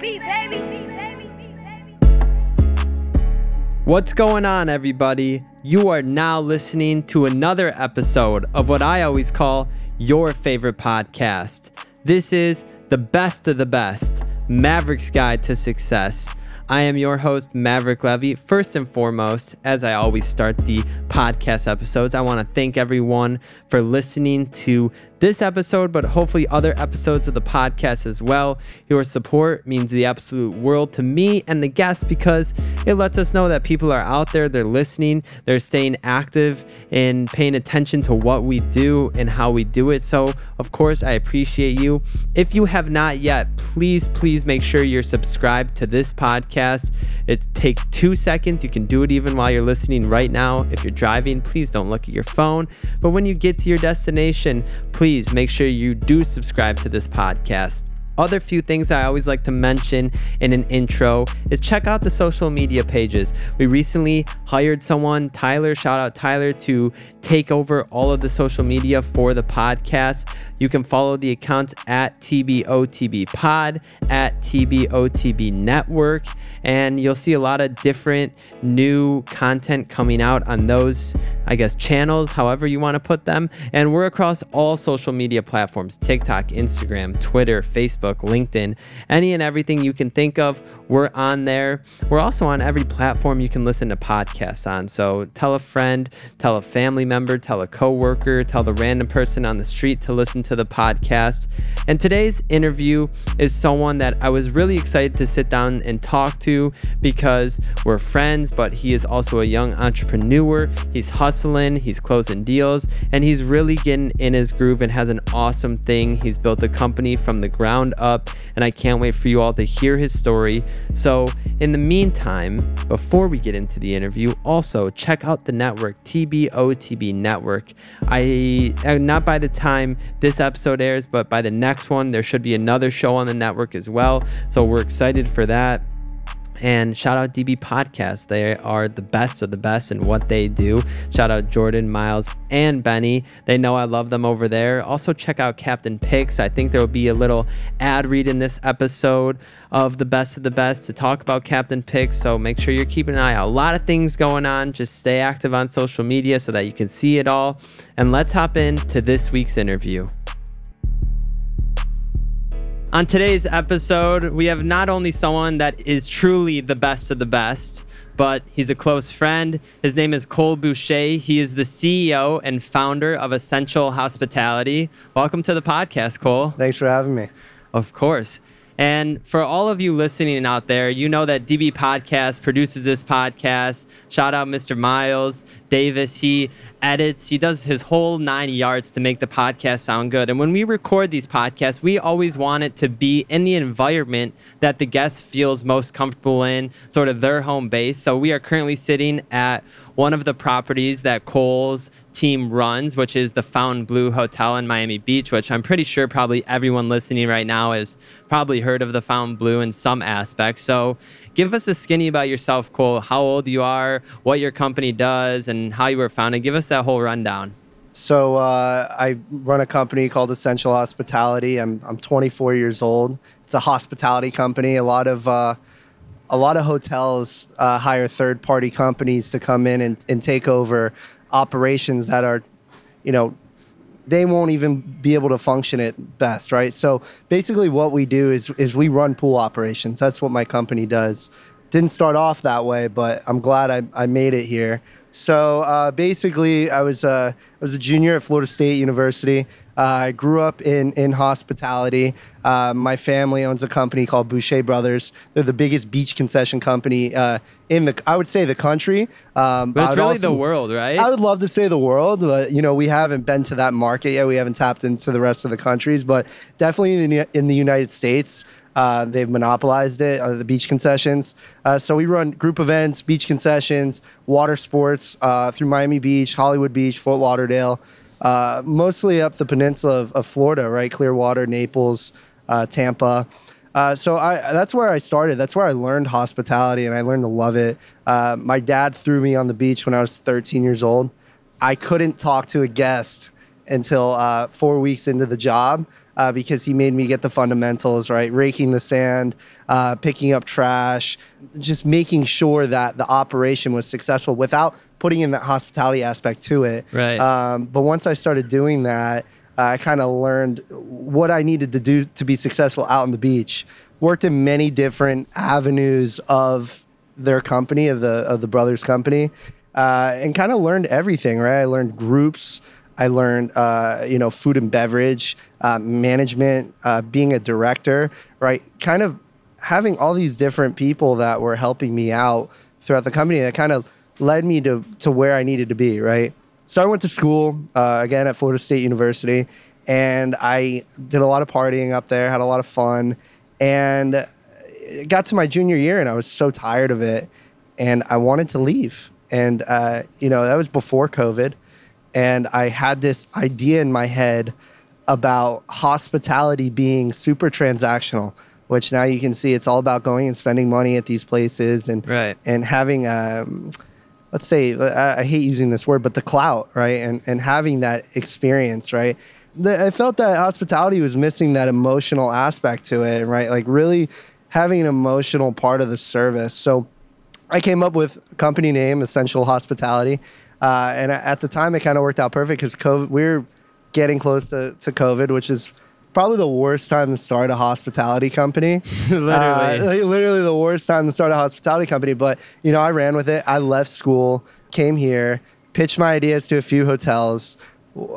beat, baby. What's going on, everybody? You are now listening to another episode of what I always call your favorite podcast. This is the best of the best Maverick's Guide to Success. I am your host, Maverick Levy. First and foremost, as I always start the podcast episodes, I want to thank everyone for listening to this episode, but hopefully other episodes of the podcast as well. Your support means the absolute world to me and the guests because it lets us know that people are out there, they're listening, they're staying active and paying attention to what we do and how we do it. So, of course, I appreciate you. If you have not yet, please, please make sure you're subscribed to this podcast. It takes two seconds. You can do it even while you're listening right now. If you're driving, please don't look at your phone. But when you get to your destination, please make sure you do subscribe to this podcast. Other few things I always like to mention in an intro is check out the social media pages. We recently hired someone, Tyler, shout out Tyler, to take over all of the social media for the podcast. You can follow the accounts at TBOTB Pod, at TBOTB Network, and you'll see a lot of different new content coming out on those, I guess, channels, however you want to put them. And we're across all social media platforms TikTok, Instagram, Twitter, Facebook, LinkedIn, any and everything you can think of. We're on there. We're also on every platform you can listen to podcasts on. So tell a friend, tell a family member, tell a coworker, tell the random person on the street to listen to the podcast. And today's interview is someone that I was really excited to sit down and talk to because we're friends, but he is also a young entrepreneur. He's hustling, he's closing deals, and he's really getting in his groove and has an awesome thing. He's built a company from the ground up, and I can't wait for you all to hear his story. So, in the meantime, before we get into the interview, also check out the network, TBOTB Network. I, uh, not by the time this episode airs, but by the next one, there should be another show on the network as well. So, we're excited for that. And shout out DB Podcast. They are the best of the best in what they do. Shout out Jordan, Miles, and Benny. They know I love them over there. Also, check out Captain Picks. I think there will be a little ad read in this episode of the best of the best to talk about Captain Picks. So make sure you're keeping an eye out. A lot of things going on. Just stay active on social media so that you can see it all. And let's hop into this week's interview. On today's episode, we have not only someone that is truly the best of the best, but he's a close friend. His name is Cole Boucher. He is the CEO and founder of Essential Hospitality. Welcome to the podcast, Cole. Thanks for having me. Of course. And for all of you listening out there, you know that DB Podcast produces this podcast. Shout out Mr. Miles Davis. He edits, he does his whole nine yards to make the podcast sound good. And when we record these podcasts, we always want it to be in the environment that the guest feels most comfortable in, sort of their home base. So we are currently sitting at one of the properties that Cole's team runs, which is the Fontainebleau Hotel in Miami Beach, which I'm pretty sure probably everyone listening right now has probably heard of the Fontainebleau in some aspect. So give us a skinny about yourself, Cole, how old you are, what your company does, and how you were founded. Give us that whole rundown. So uh, I run a company called Essential Hospitality. I'm I'm 24 years old. It's a hospitality company. A lot of uh, a lot of hotels uh, hire third party companies to come in and, and take over operations that are, you know, they won't even be able to function at best, right? So basically, what we do is is we run pool operations. That's what my company does. Didn't start off that way, but I'm glad I, I made it here. So uh, basically, I was uh, I was a junior at Florida State University. Uh, I grew up in in hospitality. Uh, my family owns a company called Boucher Brothers. They're the biggest beach concession company uh, in the I would say the country. Um, But it's really also- the world, right? I would love to say the world, but you know we haven't been to that market yet. We haven't tapped into the rest of the countries, but definitely in the, in the United States, uh, they've monopolized it. Uh, the beach concessions. Uh, so we run group events, beach concessions, water sports uh, through Miami Beach, Hollywood Beach, Fort Lauderdale, uh, mostly up the peninsula of, of Florida, right? Clearwater, Naples, uh, Tampa. Uh, so I, that's where I started. That's where I learned hospitality, and I learned to love it. Uh, my dad threw me on the beach when I was 13 years old. I couldn't talk to a guest until uh, four weeks into the job. Uh, because he made me get the fundamentals right, raking the sand, uh, picking up trash, just making sure that the operation was successful without putting in that hospitality aspect to it. Right. Um, but once I started doing that, I kind of learned what I needed to do to be successful out on the beach. Worked in many different avenues of their company, of the of the brothers' company, uh, and kind of learned everything. Right, I learned groups. I learned, uh, you know, food and beverage uh, management, uh, being a director. Right, kind of having all these different people that were helping me out throughout the company. That kind of led me to to where I needed to be. Right so I went to school uh, again at Florida State University, and I did a lot of partying up there, had a lot of fun, and it got to my junior year, and I was so tired of it, and I wanted to leave. And uh, you know that was before COVID, and I had this idea in my head about hospitality being super transactional which now you can see it's all about going and spending money at these places and right. and having um, let's say I, I, hate using this word, but the clout, right? And and having that experience, right? The, I felt that hospitality was missing that emotional aspect to it, right? Like really having an emotional part of the service. So I came up with company name Essential Hospitality, uh, and at the time it kind of worked out perfect because COVID. We are getting close to, to COVID, which is probably the worst time to start a hospitality company. literally. Uh, literally the worst time to start a hospitality company. But, you know, I ran with it. I left school, came here, pitched my ideas to a few hotels,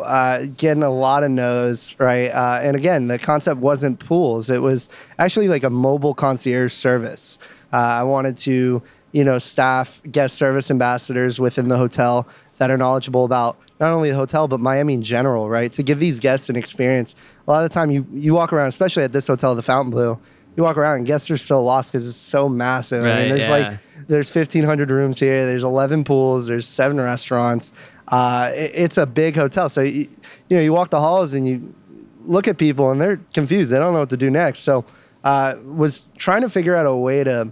uh, getting a lot of no's, right? Uh, and again, the concept wasn't pools, it was actually like a mobile concierge service. Uh, I wanted to, you know, staff guest service ambassadors within the hotel that are knowledgeable about not only the hotel but Miami in general, right? To give these guests an experience. A lot of the time, you you walk around, especially at this hotel, the Fontainebleau. You walk around and guests are still lost because it's so massive. Right, I mean, there's yeah. like there's 1,500 rooms here. There's 11 pools. There's seven restaurants. Uh, it, it's a big hotel. So you, you know you walk the halls and you look at people and they're confused. They don't know what to do next. So uh, was trying to figure out a way to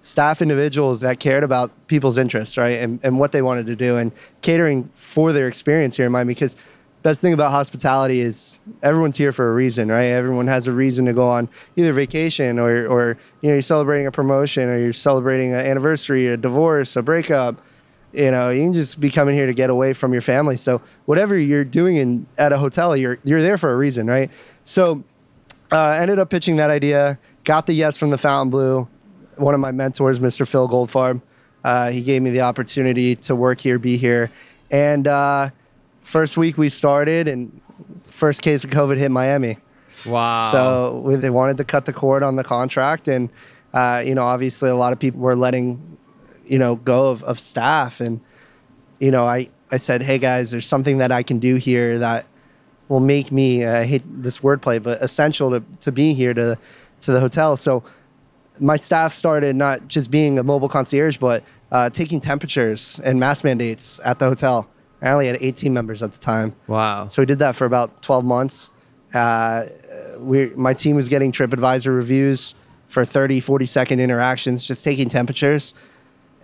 staff individuals that cared about people's interests, right, and, and what they wanted to do, and catering for their experience here in Miami. Because best thing about hospitality is everyone's here for a reason, right? Everyone has a reason to go on either vacation or, or you know, you're celebrating a promotion or you're celebrating an anniversary, a divorce, a breakup. You know, you can just be coming here to get away from your family. So whatever you're doing in at a hotel, you're you're there for a reason, right? So uh, ended up pitching that idea, got the yes from the Fontainebleau one of my mentors, Mr. Phil Goldfarb. Uh, he gave me the opportunity to work here, be here, and uh, first week we started, and first case of COVID hit Miami. Wow! So we, they wanted to cut the cord on the contract, and uh, you know, obviously, a lot of people were letting you know go of, of staff, and you know, I I said, hey guys, there's something that I can do here that will make me I hate this wordplay, but essential to to be here to to the hotel. So my staff started not just being a mobile concierge, but uh, taking temperatures and mask mandates at the hotel. I only had 18 members at the time. Wow. So we did that for about 12 months. Uh, we, my team was getting TripAdvisor reviews for 30, 40 second interactions, just taking temperatures.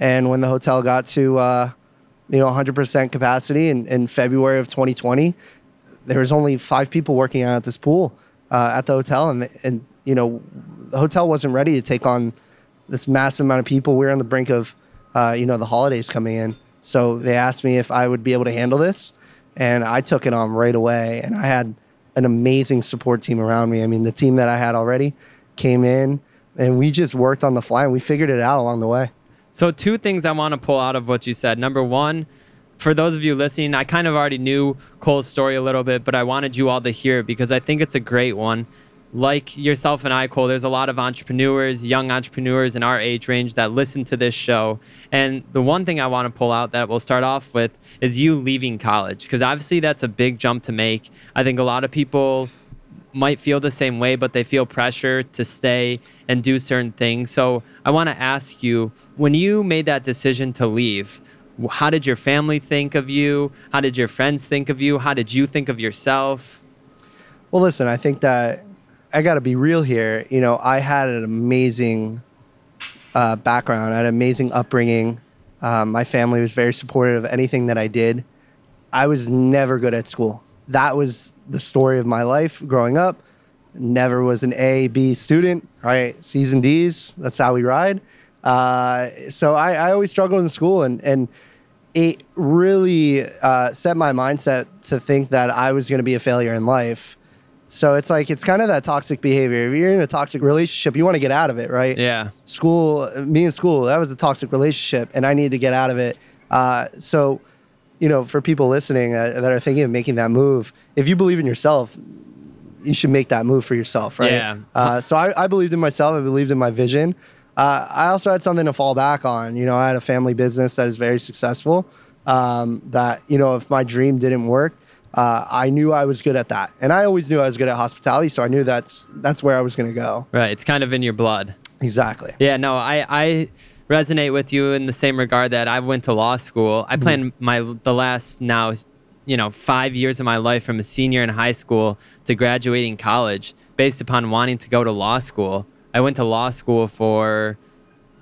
And when the hotel got to, uh, you know, 100% capacity in, in February of 2020, there was only five people working out at this pool uh, at the hotel. And, and, you know, the hotel wasn't ready to take on this massive amount of people. We were on the brink of, uh, you know, the holidays coming in. So they asked me if I would be able to handle this, and I took it on right away. And I had an amazing support team around me. I mean, the team that I had already came in, and we just worked on the fly, and we figured it out along the way. So, two things I want to pull out of what you said. Number one, for those of you listening, I kind of already knew Cole's story a little bit, but I wanted you all to hear it because I think it's a great one like yourself and I, Cole, there's a lot of entrepreneurs, young entrepreneurs in our age range that listen to this show. And the one thing I want to pull out that we'll start off with is you leaving college, because obviously that's a big jump to make. I think a lot of people might feel the same way, but they feel pressure to stay and do certain things. So I want to ask you when you made that decision to leave, how did your family think of you? How did your friends think of you? How did you think of yourself? Well, listen, I think that I got to be real here. You know, I had an amazing uh, background. I had an amazing upbringing. Um, my family was very supportive of anything that I did. I was never good at school. That was the story of my life growing up. Never was an A, B student. Right, C's and D's. That's how we ride. Uh, so I, I always struggled in school, and and it really uh, set my mindset to think that I was going to be a failure in life. So it's like it's kind of that toxic behavior. If you're in a toxic relationship, you want to get out of it, right? Yeah. School, me in school, that was a toxic relationship, and I needed to get out of it. Uh, so, you know, for people listening uh, that are thinking of making that move, if you believe in yourself, you should make that move for yourself, right? Yeah. Uh, so I, I believed in myself. I believed in my vision. Uh, I also had something to fall back on. You know, I had a family business that is very successful. Um, that you know, if my dream didn't work, uh, I knew I was good at that, and I always knew I was good at hospitality. So I knew that's that's where I was going to go. Right. It's kind of in your blood. Exactly. Yeah, no, I, I resonate with you in the same regard that I went to law school. I planned my the last now, you know, five years of my life from a senior in high school to graduating college based upon wanting to go to law school. I went to law school for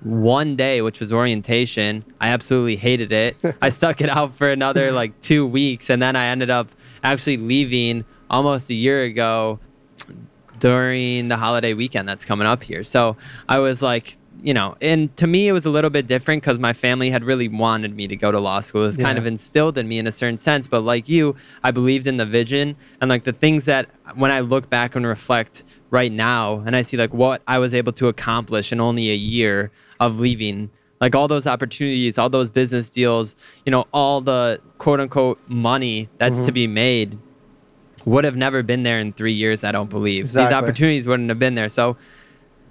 one day, which was orientation. I absolutely hated it. I stuck it out for another like two weeks, and then I ended up actually leaving almost a year ago during the holiday weekend that's coming up here. So I was like, you know, and to me, it was a little bit different because my family had really wanted me to go to law school. It was kind of instilled in me in a certain sense. But like you, I believed in the vision and like the things that when I look back and reflect right now and I see like what I was able to accomplish in only a year of leaving. Like all those opportunities, all those business deals, you know, all the quote unquote money that's to mm-hmm. be made would have never been there in three years. I don't believe these opportunities wouldn't have been there. So,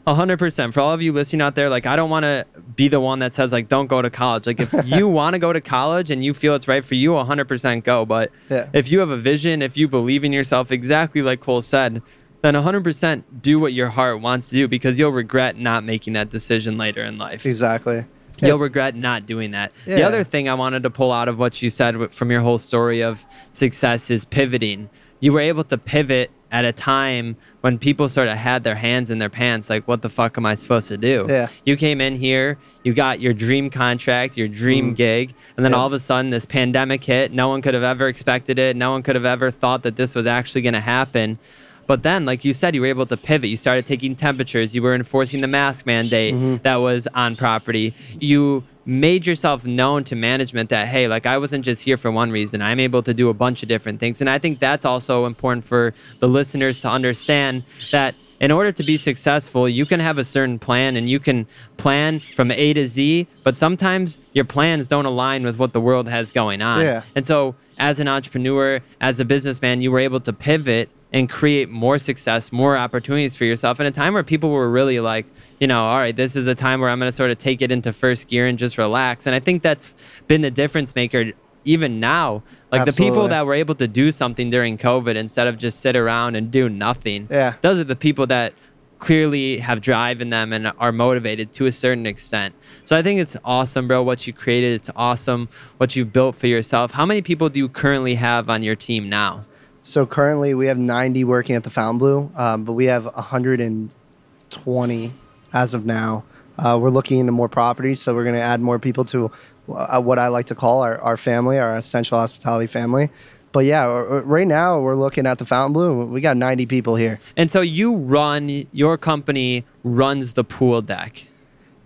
a hundred percent for all of you listening out there, like I don't want to be the one that says like don't go to college. Like if you want to go to college and you feel it's right for you, a hundred percent go. But Yeah. if you have a vision, if you believe in yourself, exactly like Cole said, then hundred percent do what your heart wants to do because you'll regret not making that decision later in life Exactly. you'll It's- regret not doing that. The other thing I wanted to pull out of what you said from your whole story of success is pivoting. You were able to pivot at a time when people sort of had their hands in their pants, like, what the fuck am I supposed to do? Yeah. You came in here, you got your dream contract, your dream gig, and then Mm. Yeah. all of a sudden this pandemic hit. No one could have ever expected it. No one could have ever thought that this was actually going to happen. But then, like you said, you were able to pivot. You started taking temperatures. You were enforcing the mask mandate Mm-hmm. that was on property. You made yourself known to management that, hey, like I wasn't just here for one reason. I'm able to do a bunch of different things. And I think that's also important for the listeners to understand that in order to be successful, you can have a certain plan and you can plan from A to Z, but sometimes your plans don't align with what the world has going on. Yeah. And so, as an entrepreneur, as a businessman, you were able to pivot and create more success, more opportunities for yourself in a time where people were really like, you know, all right, this is a time where I'm going to sort of take it into first gear and just relax. And I think that's been the difference maker even now. Like the people that were able to do something during COVID instead of just sit around and do nothing. Yeah. Those are the people that clearly have drive in them and are motivated to a certain extent. So I think it's awesome, bro, what you created. It's awesome what you built for yourself. How many people do you currently have on your team now? So currently we have 90 working at the Fontainebleau, um, but we have 120 as of now. Uh, we're looking into more properties, so we're going to add more people to uh, what I like to call our, our family, our essential hospitality family. But yeah, right now we're looking at the Fontainebleau. We got 90 people here. And so you run your company runs the pool deck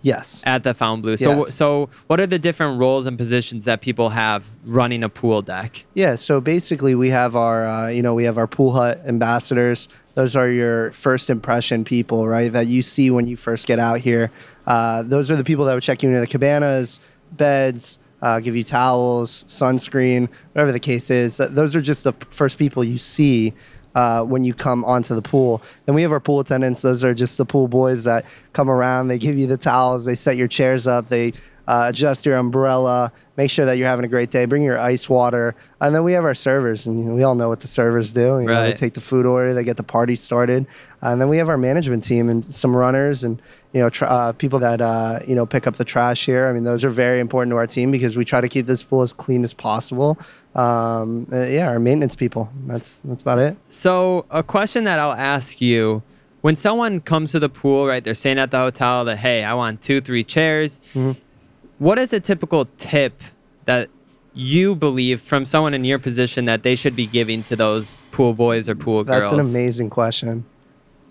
Yes. at the Fontainebleau. So Yes. so what are the different roles and positions that people have running a pool deck? Yeah, so basically we have our, uh, you know, we have our pool hut ambassadors. Those are your first impression people, right? That you see when you first get out here. Uh, those are the people that would check you into the cabanas, beds, uh, give you towels, sunscreen, whatever the case is. Those are just the first people you see uh, when you come onto the pool. Then we have our pool attendants. Those are just the pool boys that come around. They give you the towels. They set your chairs up. They uh, adjust your umbrella, make sure that you're having a great day, bring your ice water. And then we have our servers, and you know, we all know what the servers do. You know, they take the food order, they get the party started. And then we have our management team and some runners and you know tr- uh, people that uh, you know pick up the trash here. I mean, those are very important to our team because we try to keep this pool as clean as possible. Um, uh, yeah, our maintenance people. That's that's about it. So, a question that I'll ask you when someone comes to the pool, right? They're staying at the hotel that, hey, I want two, three chairs. Mm-hmm. What is a typical tip that you believe from someone in your position that they should be giving to those pool boys or pool That's girls? That's an amazing question.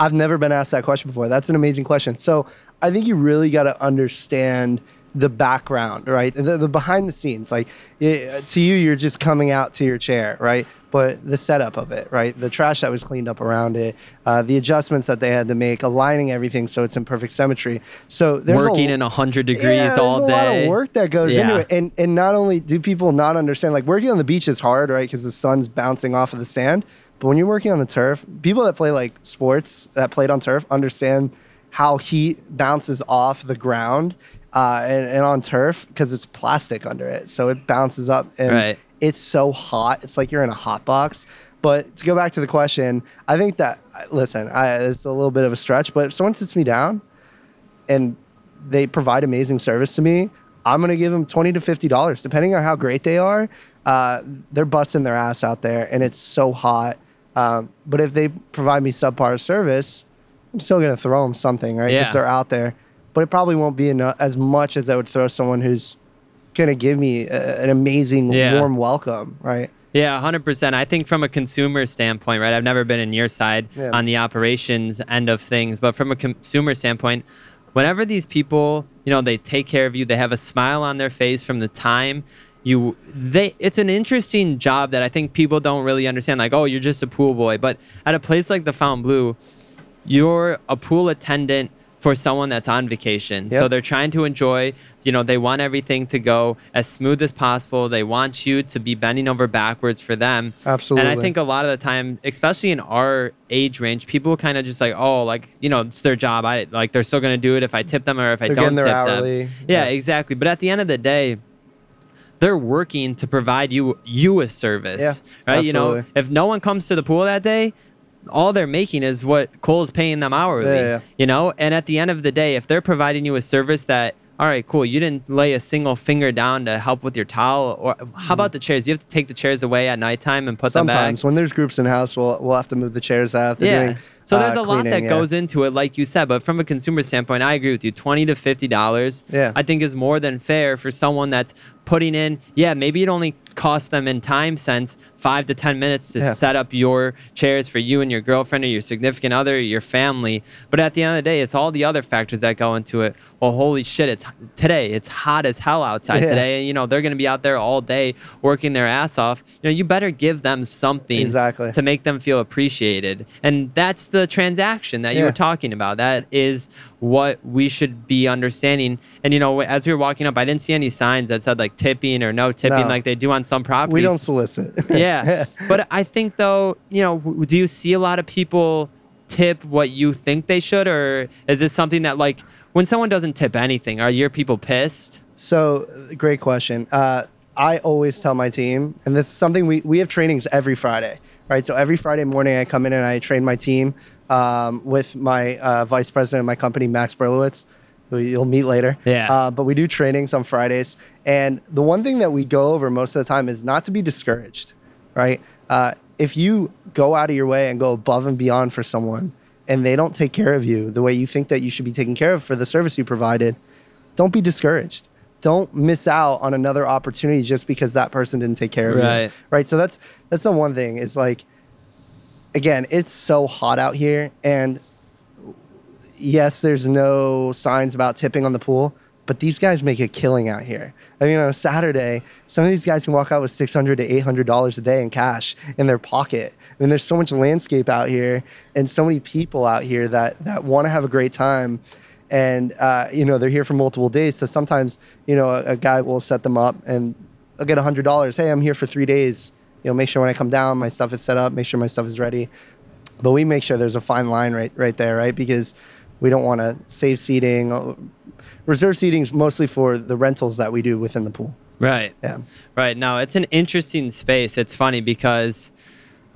I've never been asked that question before. That's an amazing question. So I think you really got to understand the background, right? The, the behind the scenes. Like it, to you, you're just coming out to your chair, right? But the setup of it, right? The trash that was cleaned up around it, uh, the adjustments that they had to make, aligning everything so it's in perfect symmetry. So there's working a, in hundred degrees yeah, all there's day. a lot of work that goes Yeah. into it, and and not only do people not understand, like working on the beach is hard, right? Because the sun's bouncing off of the sand. But when you're working on the turf, people that play like sports that played on turf understand how heat bounces off the ground uh, and, and on turf because it's plastic under it, so it bounces up and Right. it's so hot. It's like you're in a hot box. But to go back to the question, I think that listen, I, it's a little bit of a stretch, but if someone sits me down and they provide amazing service to me, I'm gonna give them twenty to fifty dollars, depending on how great they are. Uh, they're busting their ass out there, and it's so hot. Um, but if they provide me subpar service, I'm still gonna throw them something, right? Because Yeah. they're out there. But it probably won't be enough, as much as I would throw someone who's gonna give me a, an amazing, Yeah. warm welcome, right? Yeah, 100%. I think from a consumer standpoint, right? I've never been in your side Yeah. on the operations end of things, but from a consumer standpoint, whenever these people, you know, they take care of you, they have a smile on their face from the time you they it's an interesting job that I think people don't really understand like, "Oh, you're just a pool boy." But at a place like the Fontainebleau, you're a pool attendant for someone that's on vacation. So they're trying to enjoy, you know, they want everything to go as smooth as possible. They want you to be bending over backwards for them. Absolutely. And I think a lot of the time, especially in our age range, people kind of just like, oh, like, you know, it's their job. I like they're still going to do it if I tip them or if I They're don't tip hourly. them. Yeah, Yeah. exactly. But at the end of the day, they're working to provide you you a service. Yeah, right? You know, if no one comes to the pool that day, all they're making is what Cole's paying them hourly. Yeah, yeah. You know, and at the end of the day, if they're providing you a service that all right, cool. You didn't lay a single finger down to help with your towel, or how about the chairs? You have to take the chairs away at nighttime and put them back. Sometimes when there's groups in house, we'll we'll have to move the chairs out. they're Yeah. doing, so there's uh, a lot that yeah. goes into it, like you said. But from a consumer standpoint, I agree with you. Twenty to fifty dollars, Yeah. I think is more than fair for someone that's putting in. Yeah, maybe it only costs them in time sense five to ten minutes to Yeah. set up your chairs for you and your girlfriend or your significant other, your family. But at the end of the day, it's all the other factors that go into it. Well, holy shit! It's today. It's hot as hell outside Yeah. today. You know they're going to be out there all day working their ass off. You know you better give them something Exactly. to make them feel appreciated. And that's the transaction that you were talking about. That is what we should be understanding. And you know, as we were walking up, I didn't see any signs that said like tipping or no tipping No. like they do on some properties. We don't solicit. yeah. but I think though, you know, do you see a lot of people tip what you think they should or is this something that like when someone doesn't tip anything, are your people pissed? So, great question. Uh, I always tell my team, and this is something we, we have trainings every Friday, right? So, every Friday morning, I come in and I train my team um, with my uh, vice president of my company, Max Berlowitz, who you'll meet later. Yeah. Uh, but we do trainings on Fridays. And the one thing that we go over most of the time is not to be discouraged, right? Uh, if you go out of your way and go above and beyond for someone and they don't take care of you the way you think that you should be taken care of for the service you provided, don't be discouraged. Don't miss out on another opportunity just because that person didn't take care of Right. you. Right. So that's that's the one thing. Is like again, it's so hot out here and yes, there's no signs about tipping on the pool, but these guys make a killing out here. I mean, on a Saturday, some of these guys can walk out with six hundred to eight hundred dollars a day in cash in their pocket. I mean, there's so much landscape out here, and so many people out here that that want to have a great time, and uh, you know they're here for multiple days. So sometimes you know a, a guy will set them up, and I'll get hundred dollars. Hey, I'm here for three days. You know, make sure when I come down, my stuff is set up. Make sure my stuff is ready but we make sure there's a fine line right right there, right? Because we don't want to save seating. Reserve seating is mostly for the rentals that we do within the pool. Right. Yeah. Right. No, it's an interesting space. It's funny because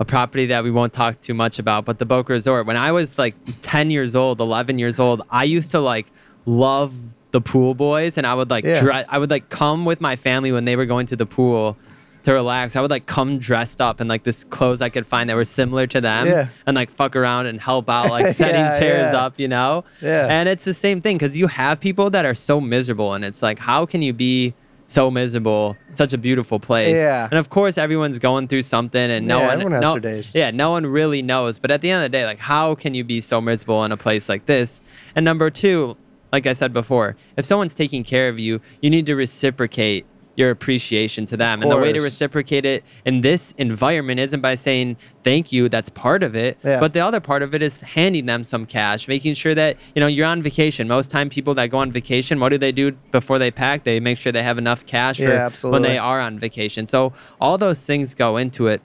a property that we won't talk too much about, but the Boca Resort, when I was like 10 years old, 11 years old, I used to like love the pool boys and I would like Yeah. dre- I would like come with my family when they were going to the pool to relax. I would like come dressed up in like this clothes I could find that were similar to them Yeah. and like fuck around and help out like setting Yeah, chairs yeah. up, you know? Yeah. And it's the same thing because you have people that are so miserable and it's like how can you be so miserable, such a beautiful place. Yeah. And of course, everyone's going through something, and no Yeah, one, everyone has no, their days. yeah, no one really knows. But at the end of the day, like, how can you be so miserable in a place like this? And number two, like I said before, if someone's taking care of you, you need to reciprocate your appreciation to them. And the way to reciprocate it in this environment isn't by saying thank you, that's part of it. Yeah. But the other part of it is handing them some cash, making sure that, you know, you're on vacation. Most time people that go on vacation, what do they do before they pack? They make sure they have enough cash for Yeah, when they are on vacation. So all those things go into it.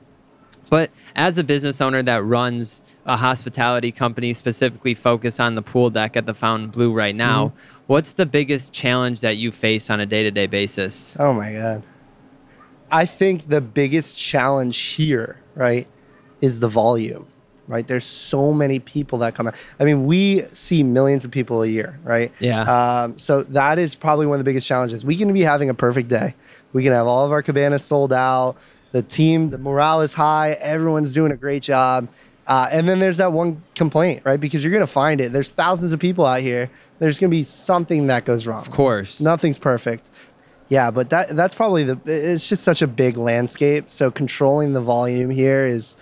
But as a business owner that runs a hospitality company specifically focused on the pool deck at the Fontainebleau right now, Mm-hmm. what's the biggest challenge that you face on a day to day basis? Oh my god. I think the biggest challenge here, right, is the volume. Right? There's so many people that come out. I mean, we see millions of people a year, right? Yeah. Um, so that is probably one of the biggest challenges. We can be having a perfect day. We can have all of our cabanas sold out. The team, the morale is high. Everyone's doing a great job. Uh, and then there's that one complaint, right? Because you're going to find it. There's thousands of people out here. There's going to be something that goes wrong. Of course. Nothing's perfect. Yeah, but that that's probably the it's just such a big landscape. So controlling the volume here is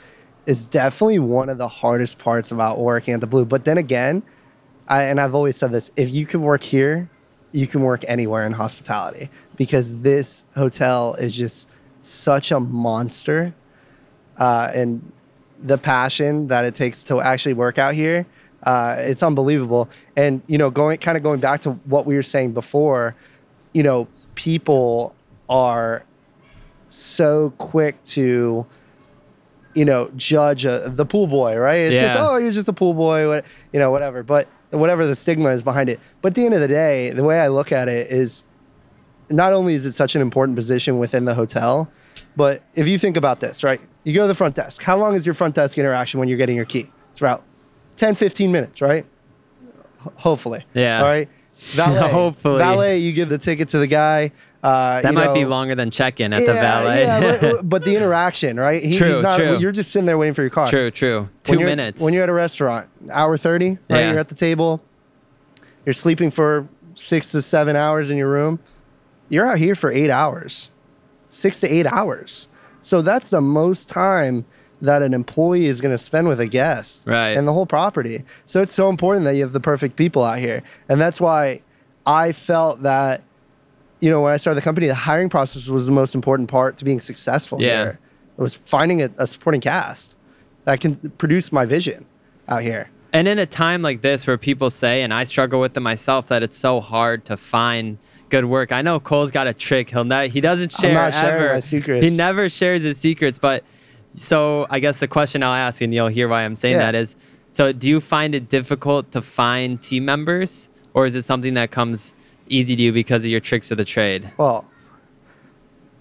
is definitely one of the hardest parts about working at the Blue. But then again, I and I've always said this, if you can work here, you can work anywhere in hospitality because this hotel is just such a monster. Uh, and the passion that it takes to actually work out here, uh, it's unbelievable. And you know, going kind of going back to what we were saying before, you know, people are so quick to, you know, judge a, the pool boy, right? It's just Yeah. oh, you're just a pool boy, what, you know, whatever. But whatever the stigma is behind it. But at the end of the day, the way I look at it is, not only is it such an important position within the hotel, but if you think about this, right? You go to the front desk. How long is your front desk interaction when you're getting your key? It's about 10, 15 minutes, right? Hopefully. Yeah. All right. Valet. Hopefully. Valet, you give the ticket to the guy. Uh, that might be longer than check in at the valet. Yeah, but, but the interaction, right? He- True, he's not, true. You're just sitting there waiting for your car. true, true. When Two minutes. When you're at a restaurant, hour 30, right? Yeah. You're at the table. You're sleeping for six to seven hours in your room. You're out here for eight hours, six to eight hours. So that's the most time that an employee is going to spend with a guest Right. and the whole property. So it's so important that you have the perfect people out here. And that's why I felt that, you know, when I started the company, the hiring process was the most important part to being successful Yeah. here. It was finding a, a supporting cast that can produce my vision out here. And in a time like this where people say, and I struggle with it myself, that it's so hard to find good work. I know Cole's got a trick. He'll ne- he doesn't share not sharing ever. my secrets. He never shares his secrets. But so I guess the question I'll ask, and you'll hear why I'm saying Yeah. that is, so do you find it difficult to find team members, or is it something that comes easy to you because of your tricks of the trade? Well,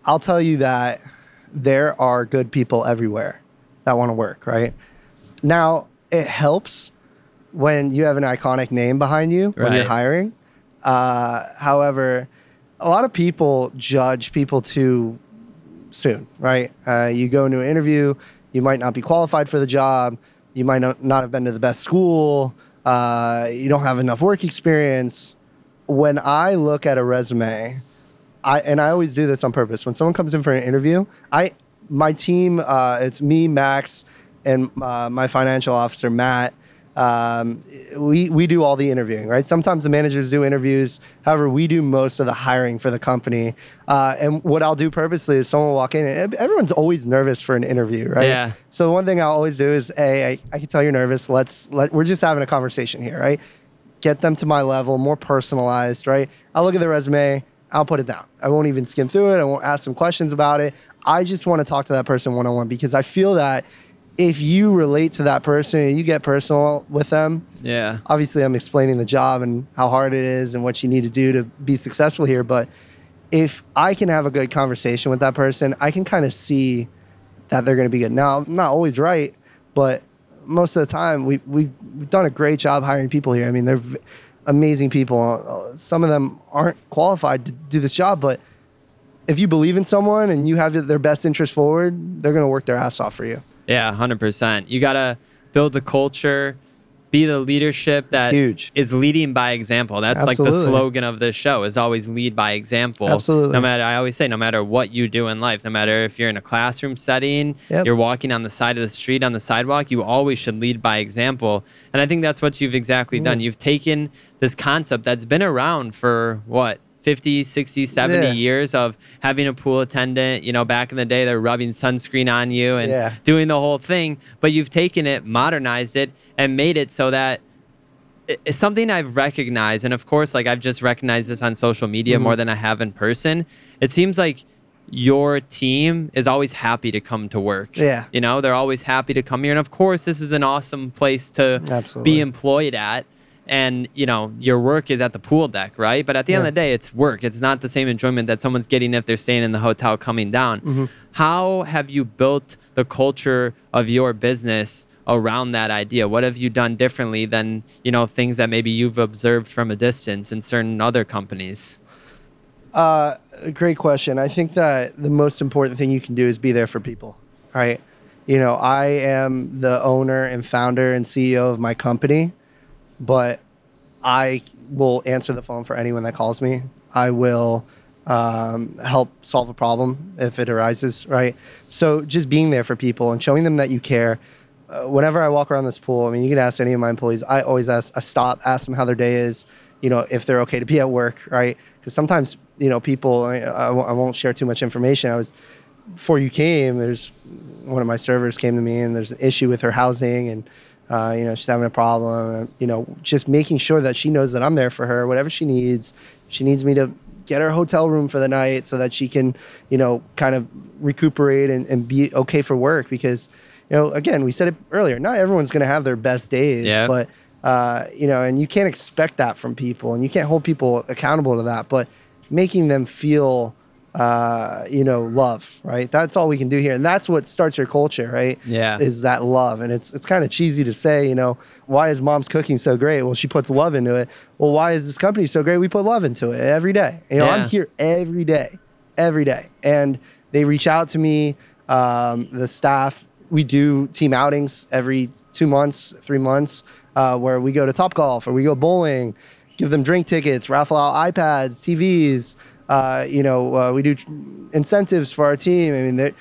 I'll tell you that there are good people everywhere that want to work, right? Now, it helps when you have an iconic name behind you when you're hiring. Uh, however, a lot of people judge people too soon, right? Uh, you go into an interview, you might not be qualified for the job, you might not, have been to the best school, uh, you don't have enough work experience. When I look at a resume, I and I always do this on purpose. When someone comes in for an interview, I my team, uh, it's me, Max, and uh, my financial officer, Matt. Um, we we do all the interviewing, right? Sometimes the managers do interviews. However, we do most of the hiring for the company. Uh, and what I'll do purposely is someone will walk in, and everyone's always nervous for an interview, right? Yeah. So one thing I'll always do is, hey, I, I can tell you're nervous. Let's let we're just having a conversation here, right? Get them to my level, more personalized, right? I'll look at the resume. I'll put it down. I won't even skim through it. I won't ask some questions about it. I just want to talk to that person one on one because I feel that if you relate to that person and you get personal with them, Yeah. obviously I'm explaining the job and how hard it is and what you need to do to be successful here. But if I can have a good conversation with that person, I can kind of see that they're going to be good. Now, I'm not always right, but most of the time we, we've, we've done a great job hiring people here. I mean, they're amazing people. Uh, some of them aren't qualified to do this job, but if you believe in someone and you have their best interest forward, they're going to work their ass off for you. Yeah, hundred percent. You gotta build the culture, be the leadership that huge. is leading by example. That's like the slogan of this show is always lead by example. Absolutely. No matter I always say no matter what you do in life, no matter if you're in a classroom setting, Yep. you're walking on the side of the street on the sidewalk, you always should lead by example. And I think that's what you've exactly mm. done. You've taken this concept that's been around for what 50, 60, 70 Yeah. years of having a pool attendant, you know, back in the day they're rubbing sunscreen on you and Yeah. doing the whole thing, but you've taken it, modernized it and made it so that it's something I've recognized, and of course, like I've just recognized this on social media Mm-hmm. more than I have in person. It seems like your team is always happy to come to work. Yeah. You know, they're always happy to come here. And of course, this is an awesome place to Absolutely. be employed at. And, you know, your work is at the pool deck, right? But at the end of the day, it's work. It's not the same enjoyment that someone's getting if they're staying in the hotel coming down. Mm-hmm. How have you built the culture of your business around that idea? What have you done differently than, you know, things that maybe you've observed from a distance in certain other companies? Uh, great question. I think that the most important thing you can do is be there for people, right? You know, I am the owner and founder and CEO of my company, but I will answer the phone for anyone that calls me. I will um, help solve a problem if it arises, right? So just being there for people and showing them that you care. Uh, whenever I walk around this pool, I mean, you can ask any of my employees. I always ask, I stop, ask them how their day is, you know, if they're okay to be at work, right? Because sometimes, you know, people, I, I I won't share too much information. I was, before you came, there's one of my servers came to me and there's an issue with her housing and, uh, you know, she's having a problem. And, you know, just making sure that she knows that I'm there for her, whatever she needs. She needs me to get her hotel room for the night so that she can, you know, kind of recuperate and, and be okay for work because, you know, again, we said it earlier, not everyone's going to have their best days, Yeah. but, uh, you know, and you can't expect that from people and you can't hold people accountable to that, but making them feel, uh, you know, love, right? That's all we can do here. And that's what starts your culture, right? Yeah. Is that love. And it's, it's kind of cheesy to say, you know, why is mom's cooking so great? Well, she puts love into it. Well, why is this company so great? We put love into it every day. You know, Yeah. I'm here every day, every day. And they reach out to me, um, the staff. We do team outings every two months, three months, uh, where we go to Top Golf or we go bowling, give them drink tickets, raffle out iPads, TVs. Uh, you know, uh, we do incentives for our team. I mean, they're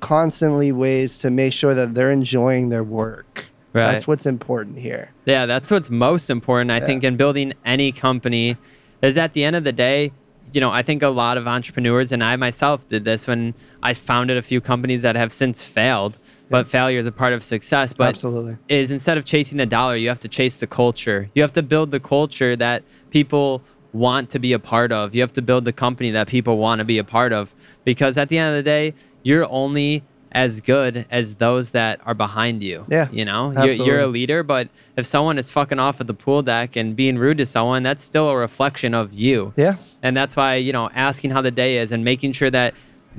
constantly ways to make sure that they're enjoying their work. Right. That's what's important here. Yeah, that's what's most important, I think, in building any company is at the end of the day, you know, I think a lot of entrepreneurs, and I myself did this when I founded a few companies that have since failed, but failure is a part of success. But Absolutely. is instead of chasing the dollar, you have to chase the culture. You have to build the culture that people want to be a part of. You have to build the company that people want to be a part of. Because at the end of the day, you're only as good as those that are behind you. Yeah, You know, you're, you're a leader, but if someone is fucking off at the pool deck and being rude to someone, that's still a reflection of you. Yeah. And that's why, you know, asking how the day is and making sure that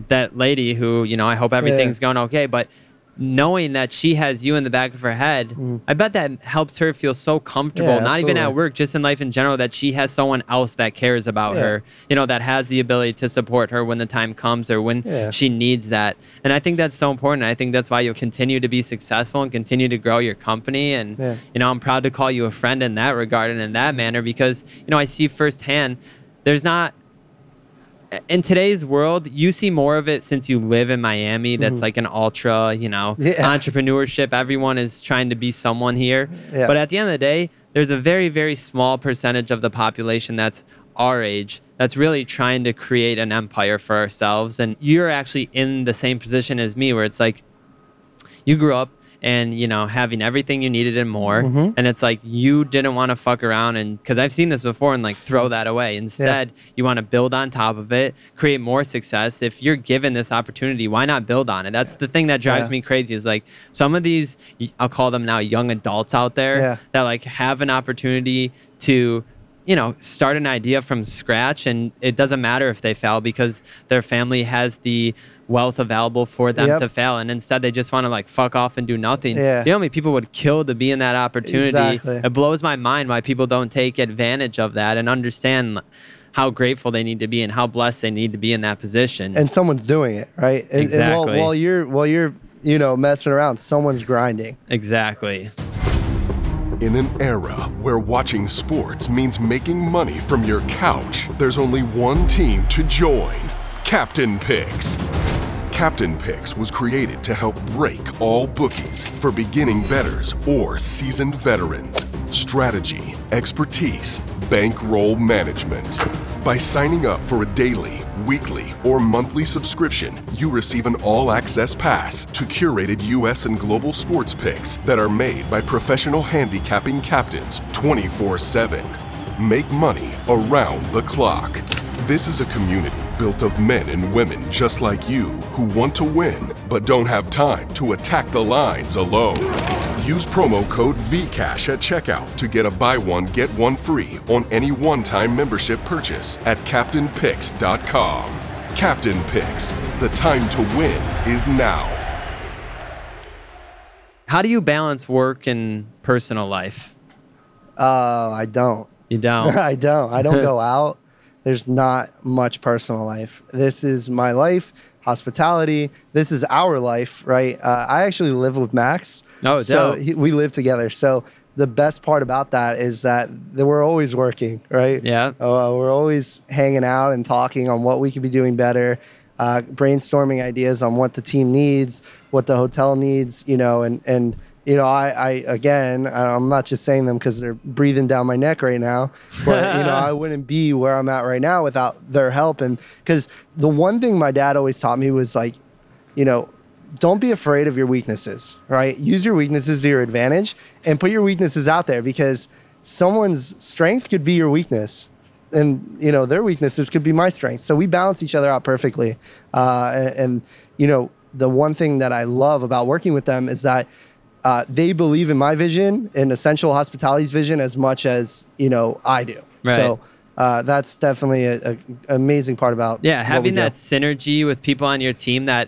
that lady who, you know, I hope everything's going okay, but knowing that she has you in the back of her head, I bet that helps her feel so comfortable, Mm. Yeah, not even at work, just in life in general, that she has someone else that cares about Yeah. her, you know, that has the ability to support her when the time comes or when Yeah. she needs that. And I think that's so important. I think that's why you'll continue to be successful and continue to grow your company. And, you know, I'm proud to call you a friend in that regard and in that manner because, you know, I see firsthand there's not in today's world, you see more of it since you live in Miami. That's like an ultra, you know, Mm-hmm. Yeah. entrepreneurship. Everyone is trying to be someone here. Yeah. But at the end of the day, there's a very, very small percentage of the population that's our age that's really trying to create an empire for ourselves. And you're actually in the same position as me, where it's like you grew up and you know having everything you needed and more Mm-hmm. and it's like you didn't want to fuck around and because i've seen this before and like throw that away instead you want to build on top of it create more success if you're given this opportunity why not build on it that's the thing that drives Yeah. me crazy is like some of these i'll call them now young adults out there Yeah. that like have an opportunity to you know start an idea from scratch and it doesn't matter if they fail because their family has the wealth available for them Yep. to fail and instead they just want to like fuck off and do nothing Yeah. you know how many people would kill to be in that opportunity Exactly. it blows my mind why people don't take advantage of that and understand how grateful they need to be and how blessed they need to be in that position and someone's doing it, right? And, and Exactly. while, while you're while you're you know messing around, someone's grinding. exactly In an era where watching sports means making money from your couch, there's only one team to join Captain Picks. Captain Picks was created to help break all bookies for beginning betters or seasoned veterans. Strategy, expertise, bankroll management. By signing up for a daily, weekly, or monthly subscription, you receive an all access pass to curated US and global sports picks that are made by professional handicapping captains 24 7. Make money around the clock. This is a community built of men and women just like you who want to win but don't have time to attack the lines alone. Use promo code VCASH at checkout to get a buy one, get one free on any one time membership purchase at CaptainPicks.com. Captain Picks, the time to win is now. How do you balance work and personal life? Uh, I don't. You don't. I don't. I don't go out. There's not much personal life. This is my life, hospitality. This is our life, right? Uh, I actually live with Max. Oh, so he, we live together. So the best part about that is that, we're always working, right? Yeah. Uh, we're always hanging out and talking on what we could be doing better, uh, brainstorming ideas on what the team needs, what the hotel needs, you know, and and you know, I, I again, I'm not just saying them because they're breathing down my neck right now, but you know, I wouldn't be where I'm at right now without their help. And because the one thing my dad always taught me was like, you know, don't be afraid of your weaknesses, right? Use your weaknesses to your advantage and put your weaknesses out there because someone's strength could be your weakness and you know their weaknesses could be my strengths so we balance each other out perfectly uh, and, and you know the one thing that i love about working with them is that uh, they believe in my vision and essential hospitality's vision as much as you know i do Right. so uh, that's definitely a, a amazing part about Yeah, having that synergy with people on your team that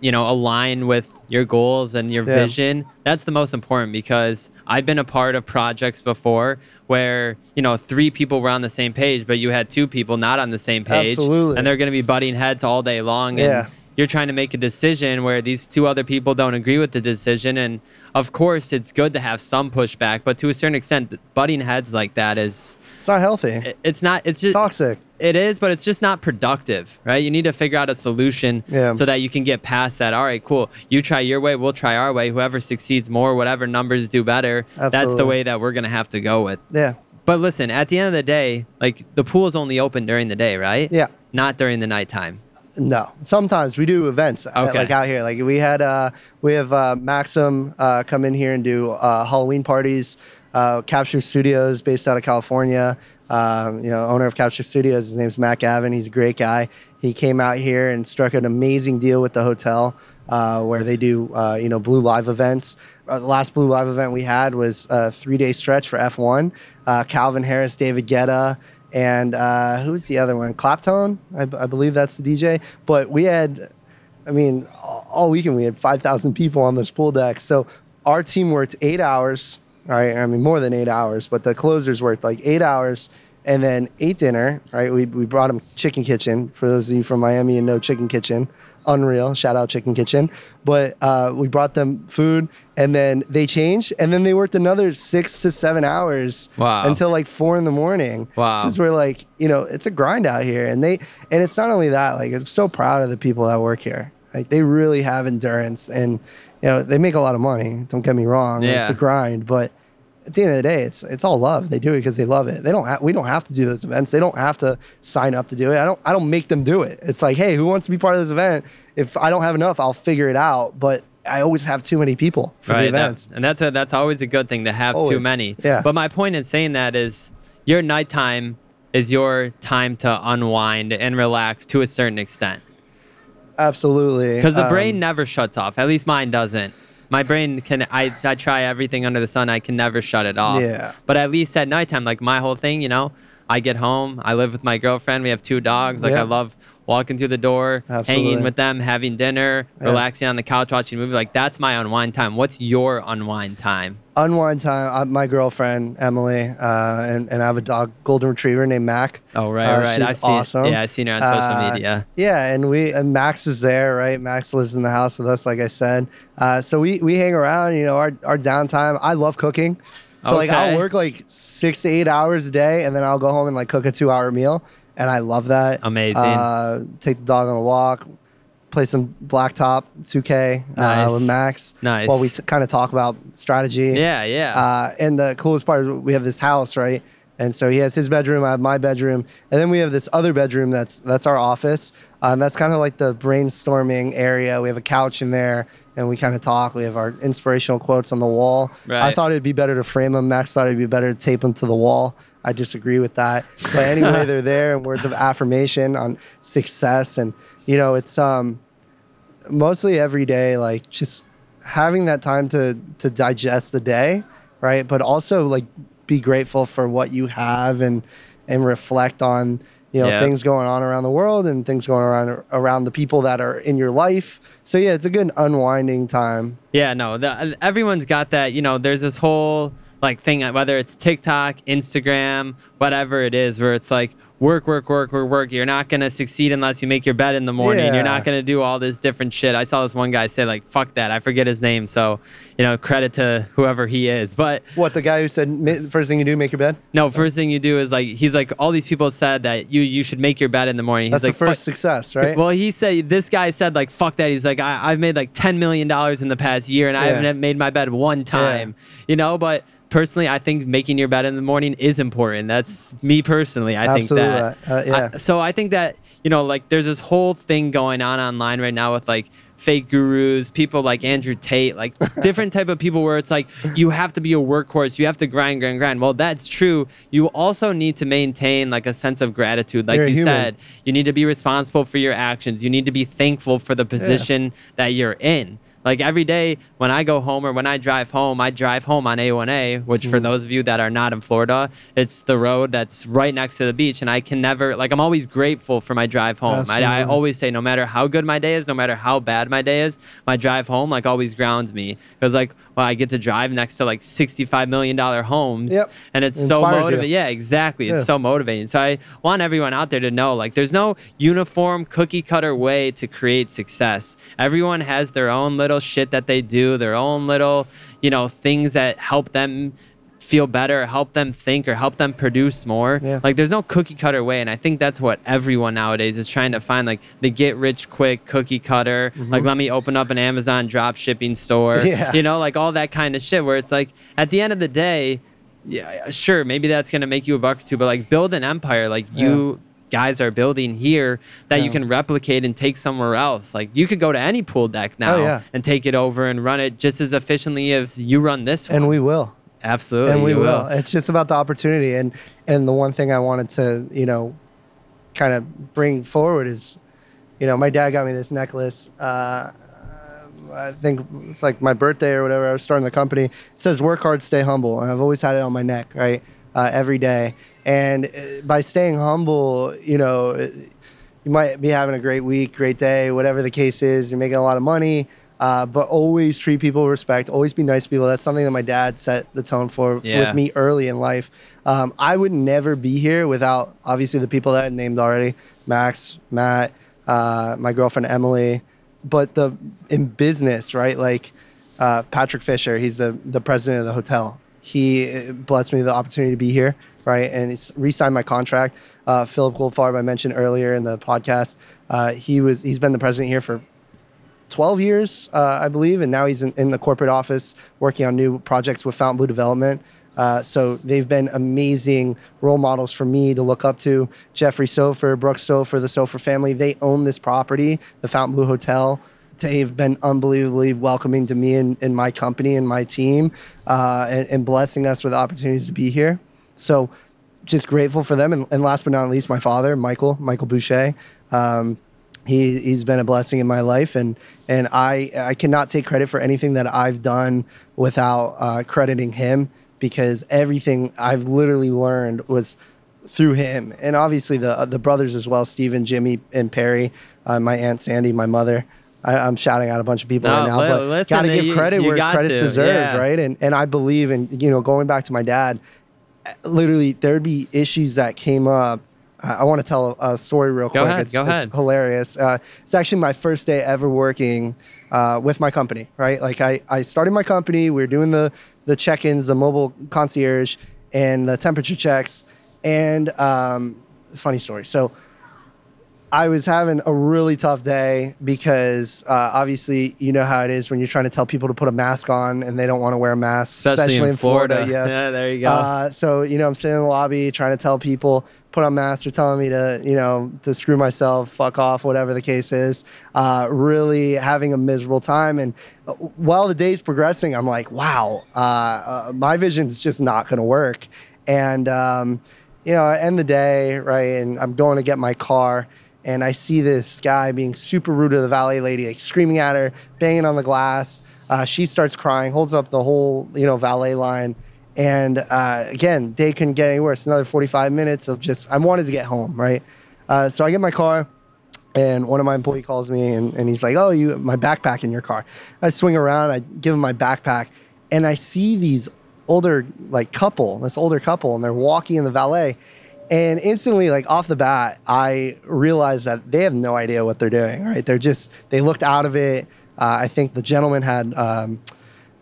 you know align with your goals and your Yeah. vision that's the most important because i've been a part of projects before where you know three people were on the same page but you had two people not on the same page Absolutely. and they're going to be butting heads all day long and Yeah. You're trying to make a decision where these two other people don't agree with the decision and of course it's good to have some pushback but to a certain extent butting heads like that is it's not healthy it- it's not it's it's just toxic it is, but it's just not productive, right? You need to figure out a solution Yeah. so that you can get past that. All right, cool. You try your way, we'll try our way. Whoever succeeds more, whatever numbers do better, that's the way that we're going to have to go with. yeah But listen, at the end of the day, like the pool is only open during the day, right? Yeah. Not during the nighttime. No, sometimes we do events uh, Okay. like out here. Like we had, uh, we have uh, Maxim uh, come in here and do uh, Halloween parties. Uh, Capture Studios, based out of California. Um, you know, owner of Capture Studios. His name's Matt Gavin. He's a great guy. He came out here and struck an amazing deal with the hotel, uh, where they do, uh, you know, BleauLive events. Uh, the last BleauLive event we had was a three-day stretch for F1. Uh, Calvin Harris, David Guetta, and uh, who's the other one? Claptone, I, believe that's the DJ. But we had, I mean, all all weekend we had 5,000 people on this pool deck. So our team worked eight hours. Right, I mean more than eight hours, but the closers worked like eight hours, and then ate dinner. Right, we we brought them Chicken Kitchen for those of you from Miami and know Chicken Kitchen. Unreal, shout out Chicken Kitchen. But uh, we brought them food, and then they changed, and then they worked another six to seven hours Wow. until like four in the morning. Wow. Just we're like, you know, it's a grind out here. And they and it's not only that, like I'm so proud of the people that work here. Like they really have endurance and you know, they make a lot of money. Don't get me wrong. Yeah. It's a grind, but at the end of the day, it's it's all love. They do it because they love it. They don't. Ha- we don't have to do those events. They don't have to sign up to do it. I don't. I don't make them do it. It's like, hey, who wants to be part of this event? If I don't have enough, I'll figure it out. But I always have too many people for the that- events. and that's a, that's always a good thing to have too many. Yeah. But my point in saying that is your nighttime is your time to unwind and relax to a certain extent. Absolutely. Because the Um, brain never shuts off. At least mine doesn't. My brain can. I, I try everything under the sun. I can never shut it off. Yeah. But at least at nighttime, like my whole thing, you know, I get home. I live with my girlfriend. We have two dogs. Like Yeah. I love walking through the door, Absolutely. hanging with them, having dinner, Yeah. relaxing on the couch, watching a movie. Like that's my unwind time. What's your unwind time? unwind time. Uh, my girlfriend Emily, uh, and and I have a dog, golden retriever named Mac. Oh right, Uh, right. she's I've seen. awesome. Yeah, I've seen her on social Uh, media. Yeah, and we and Max is there, right? Max lives in the house with us, like I said. Uh, so we we hang around. You know, our our downtime. I love cooking. So like I'll work like six to eight hours a day, and then I'll go home and like cook a two hour meal, and I love that. Amazing. Uh, take the dog on a walk, play some blacktop 2K Nice. uh, with Max. Nice. While we t- kind of talk about strategy. Yeah, yeah. Uh, and the coolest part is we have this house, right? And so he has his bedroom, I have my bedroom, and then we have this other bedroom that's that's our office. Uh, and that's kind of like the brainstorming area. We have a couch in there, and we kind of talk. We have our inspirational quotes on the wall. Right. I thought it'd be better to frame them. Max thought it'd be better to tape them to the wall. I disagree with that. But anyway, they're there, and words of affirmation on success, and you know, it's um mostly every day, like just having that time to to digest the day, right? But also like be grateful for what you have and and reflect on you know Yeah. things going on around the world and things going around around the people that are in your life. So yeah, it's a good unwinding time. Yeah, no, the, everyone's got that. You know, there's this whole like thing, whether it's TikTok, Instagram, whatever it is, where it's like work, work, work, work, work. You're not gonna succeed unless you make your bed in the morning. Yeah. You're not gonna do all this different shit. I saw this one guy say like, "Fuck that." I forget his name, so you know, credit to whoever he is. But What the guy who said first thing you do make your bed? no, first thing you do is like he's like all these people said that you you should make your bed in the morning. He's That's like the first "Fuck- success, right? Well, he said this guy said like fuck that. He's like I, I've made like ten million dollars in the past year and I haven't made my bed one time. You know, but personally, I think making your bed in the morning is important. That's me personally. I think that. Absolutely. Uh, yeah. I- so I think that you know like there's this whole thing going on online right now with like fake gurus people like andrew tate like different type of people where it's like you have to be a workhorse you have to grind grind grind well that's true you also need to maintain like a sense of gratitude like You're you said you need to be responsible for your actions you need to be thankful for the position that you're in like every day when I go home or when I drive home, I drive home on A1A, which Mm. for those of you that are not in Florida, it's the road that's right next to the beach. And I can never, like, I'm always grateful for my drive home. I, I always say, no matter how good my day is, no matter how bad my day is, my drive home, like, always grounds me. Because, like, well, I get to drive next to like $65 million homes. Yep. And it's so motivating. Yeah, exactly. It's Yeah. so motivating. So I want everyone out there to know like there's no uniform cookie cutter way to create success. Everyone has their own little shit that they do, their own little, you know, things that help them feel better, help them think or help them produce more. Yeah. Like there's no cookie cutter way and I think that's what everyone nowadays is trying to find like the get rich quick cookie cutter. Like let me open up an Amazon drop shipping store. Mm-hmm. Yeah. You know, like all that kind of shit where it's like at the end of the day, yeah, sure, maybe that's gonna make you a buck or two, but like build an empire like you guys are building here that you can replicate and take somewhere else. Like you could go to any pool deck now Oh, yeah. and take it over and run it just as efficiently as you run this one. and we will. Absolutely. and we you will. It's just about the opportunity, and and the one thing I wanted to you know, kind of bring forward is, you know, my dad got me this necklace. Uh, I think it's like my birthday or whatever. I was starting the company. It says "Work hard, stay humble," and I've always had it on my neck, right, uh, every day. And uh, by staying humble, you know, uh, you might be having a great week, great day, whatever the case is. You're making a lot of money, uh, but always treat people with respect. Always be nice to people. That's something that my dad set the tone for Yeah. with me early in life. Um, I would never be here without obviously the people that I named already: Max, Matt, uh, my girlfriend Emily. But the in business, right? Like uh, Patrick Fisher, he's the the president of the hotel. He uh, blessed me the opportunity to be here, right? And he's re-signed my contract. Uh, Philip Goldfarb, I mentioned earlier in the podcast, uh, he was he's been the president here for 12 years, uh, I believe, and now he's in, in the corporate office working on new projects with Fontainebleau Development. Uh, so they've been amazing role models for me to look up to. Jeffrey Soffer, Brooke Soffer, the Soffer family, they own this property, the Fontainebleau Hotel. They've been unbelievably welcoming to me and, and my company and my team uh, and, and blessing us with opportunities to be here. So just grateful for them. And, and last but not least, my father, Michael, Michael Boucher. Um, he, he's been a blessing in my life, and and I I cannot take credit for anything that I've done without uh, crediting him because everything I've literally learned was through him, and obviously the the brothers as well, Stephen, Jimmy, and Perry, uh, my aunt Sandy, my mother. I, I'm shouting out a bunch of people No, right now, but listen, gotta give credit you where got credit's to, deserved, yeah. right? And and I believe in you know going back to my dad literally there would be issues that came up I, I want to tell a, a story real Go quick. ahead, It's, go it's ahead. hilarious. Uh, it's actually my first day ever working uh, with my company. Right, like I, I started my company. We were doing the the check-ins, the mobile concierge, and the temperature checks. And um, funny story. So I was having a really tough day because uh, obviously you know how it is when you're trying to tell people to put a mask on and they don't want to wear a mask, Especially in Florida. yes. Yeah, there you go. Uh, so you know, I'm sitting in the lobby trying to tell people put on masks. They're telling me to you know to screw myself, fuck off, whatever the case is. Uh, really having a miserable time. And uh, while the day's progressing, I'm like, wow, uh, uh, my vision's just not going to work. And um, you know, I end the day right, and I'm going to get my car and I see this guy being super rude to the valet lady, like screaming at her, banging on the glass. Uh, she starts crying, holds up the whole you know valet line, and uh, again, day couldn't get any worse. Another 45 minutes of just I wanted to get home, right? Uh, so I get my car. And one of my employee calls me and, and he's like, Oh, you my backpack in your car. I swing around, I give him my backpack, and I see these older like couple, this older couple, and they're walking in the valet. And instantly, like off the bat, I realized that they have no idea what they're doing, right? They're just, they looked out of it. Uh, I think the gentleman had um,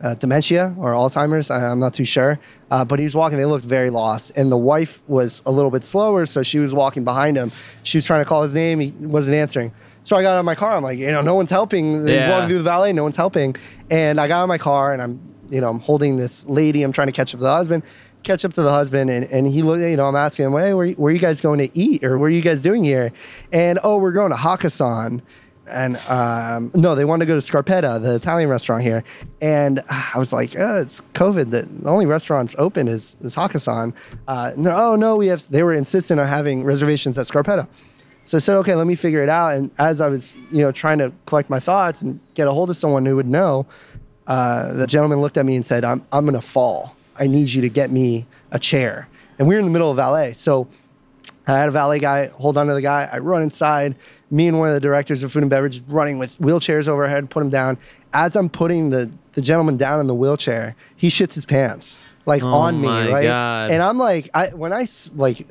uh, dementia or Alzheimer's. I, I'm not too sure. Uh, but he was walking, they looked very lost. And the wife was a little bit slower, so she was walking behind him. She was trying to call his name, he wasn't answering. So I got out of my car. I'm like, you know, no one's helping. He's Yeah. walking through the valet, no one's helping. And I got out of my car and I'm, you know, I'm holding this lady. I'm trying to catch up with the husband, catch up to the husband. And, and he looked, you know, I'm asking him, hey, where, where are you guys going to eat or what are you guys doing here? And, oh, we're going to Hakkasan. And um, no, they wanted to go to Scarpetta, the Italian restaurant here. And uh, I was like, oh, it's COVID. The only restaurants open is, is Hakkasan. Uh, oh, no, we have, they were insistent on having reservations at Scarpetta. So I said, okay, let me figure it out. And as I was, you know, trying to collect my thoughts and get a hold of someone who would know, uh, the gentleman looked at me and said, I'm, I'm going to fall. I need you to get me a chair. And we were in the middle of valet. So I had a valet guy hold on to the guy. I run inside. Me and one of the directors of food and beverage running with wheelchairs overhead, put him down. As I'm putting the, the gentleman down in the wheelchair, he shits his pants like oh on me, right? God. And I'm like, I when I s- like,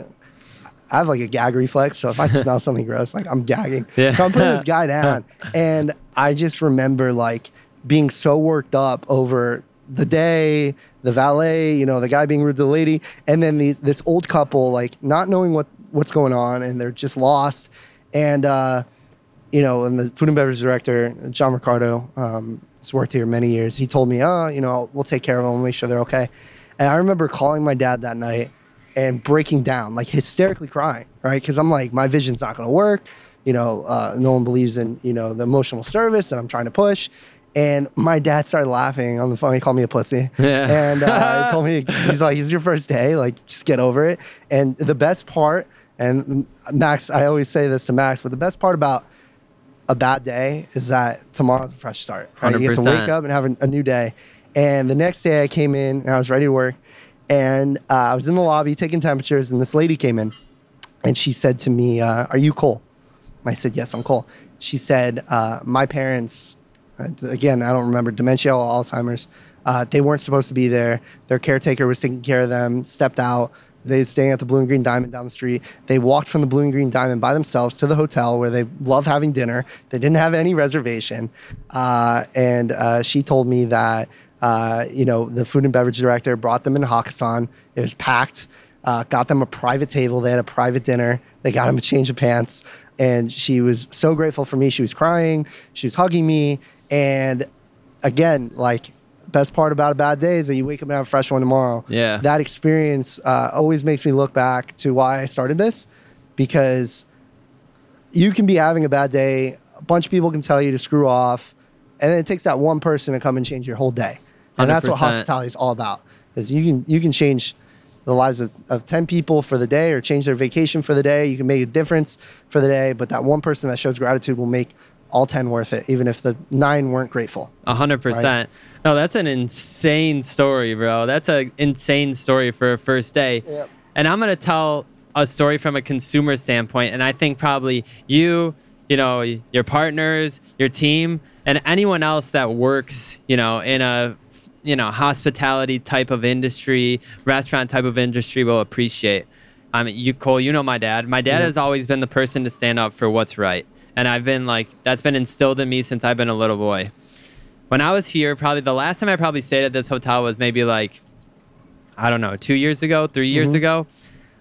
I have like a gag reflex. So if I smell something gross, like I'm gagging. Yeah. So I'm putting this guy down, and I just remember like being so worked up over the day, the valet, you know, the guy being rude to the lady, and then these this old couple like not knowing what what's going on, and they're just lost, and uh, you know, and the food and beverage director, John Ricardo, um, has worked here many years. He told me, oh, you know, we'll take care of them, we'll make sure they're okay. And I remember calling my dad that night and breaking down, like hysterically crying, right? Because I'm like, my vision's not going to work. You know, uh, no one believes in, you know, the emotional service that I'm trying to push. And my dad started laughing on the phone. He called me a pussy. Yeah. And uh, he told me, he's like, it's your first day. Like, just get over it. And the best part, and Max, I always say this to Max, but the best part about a bad day is that tomorrow's a fresh start. Right? You get to wake up and have a, new day. And the next day I came in and I was ready to work. And uh, I was in the lobby taking temperatures, and this lady came in and she said to me, uh, Are you Cole? I said, Yes, I'm Cole. She said, uh, My parents, again, I don't remember, dementia or Alzheimer's, uh, they weren't supposed to be there. Their caretaker was taking care of them, stepped out. They was staying at the Blue and Green Diamond down the street. They walked from the Blue and Green Diamond by themselves to the hotel where they love having dinner. They didn't have any reservation. Uh, and uh, she told me that, uh, you know, the food and beverage director brought them in Hakkasan. It was packed uh, got them a private table. They had a private dinner. They got them a change of pants. And she was so grateful for me. She was crying. She was hugging me. And again, like, best part about a bad day is that you wake up and have a fresh one tomorrow. Yeah. That experience uh, always makes me look back to why I started this because you can be having a bad day. A bunch of people can tell you to screw off. And then it takes that one person to come and change your whole day. And that's what hospitality is all about. Is you can you can change the lives of, of 10 people for the day or change their vacation for the day. You can make a difference for the day, but that one person that shows gratitude will make all 10 worth it, even if the nine weren't grateful. A hundred percent. No, that's an insane story, bro. That's an insane story for a first day. Yep. And I'm gonna tell a story from a consumer standpoint, and I think probably you, you know, your partners, your team, and anyone else that works, you know, in a you know hospitality type of industry, restaurant type of industry will appreciate. I mean, you Cole, you know my dad. My dad has always been the person to stand up for what's right, and I've been like that's been instilled in me since I've been a little boy. When I was here, probably the last time I probably stayed at this hotel was maybe like, I don't know, two years ago, three years Mm-hmm. ago.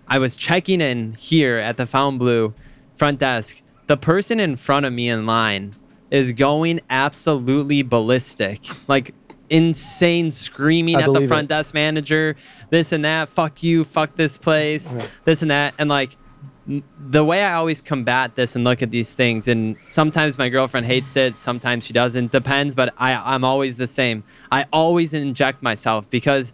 I was checking in here at the Fontainebleau front desk. The person in front of me in line is going absolutely ballistic, like insane screaming I at the front it. desk manager, this and that, fuck you, fuck this place, this and that. And like the way I always combat this and look at these things, and sometimes my girlfriend hates it, sometimes she doesn't, depends, but I, I'm always the same. I always inject myself because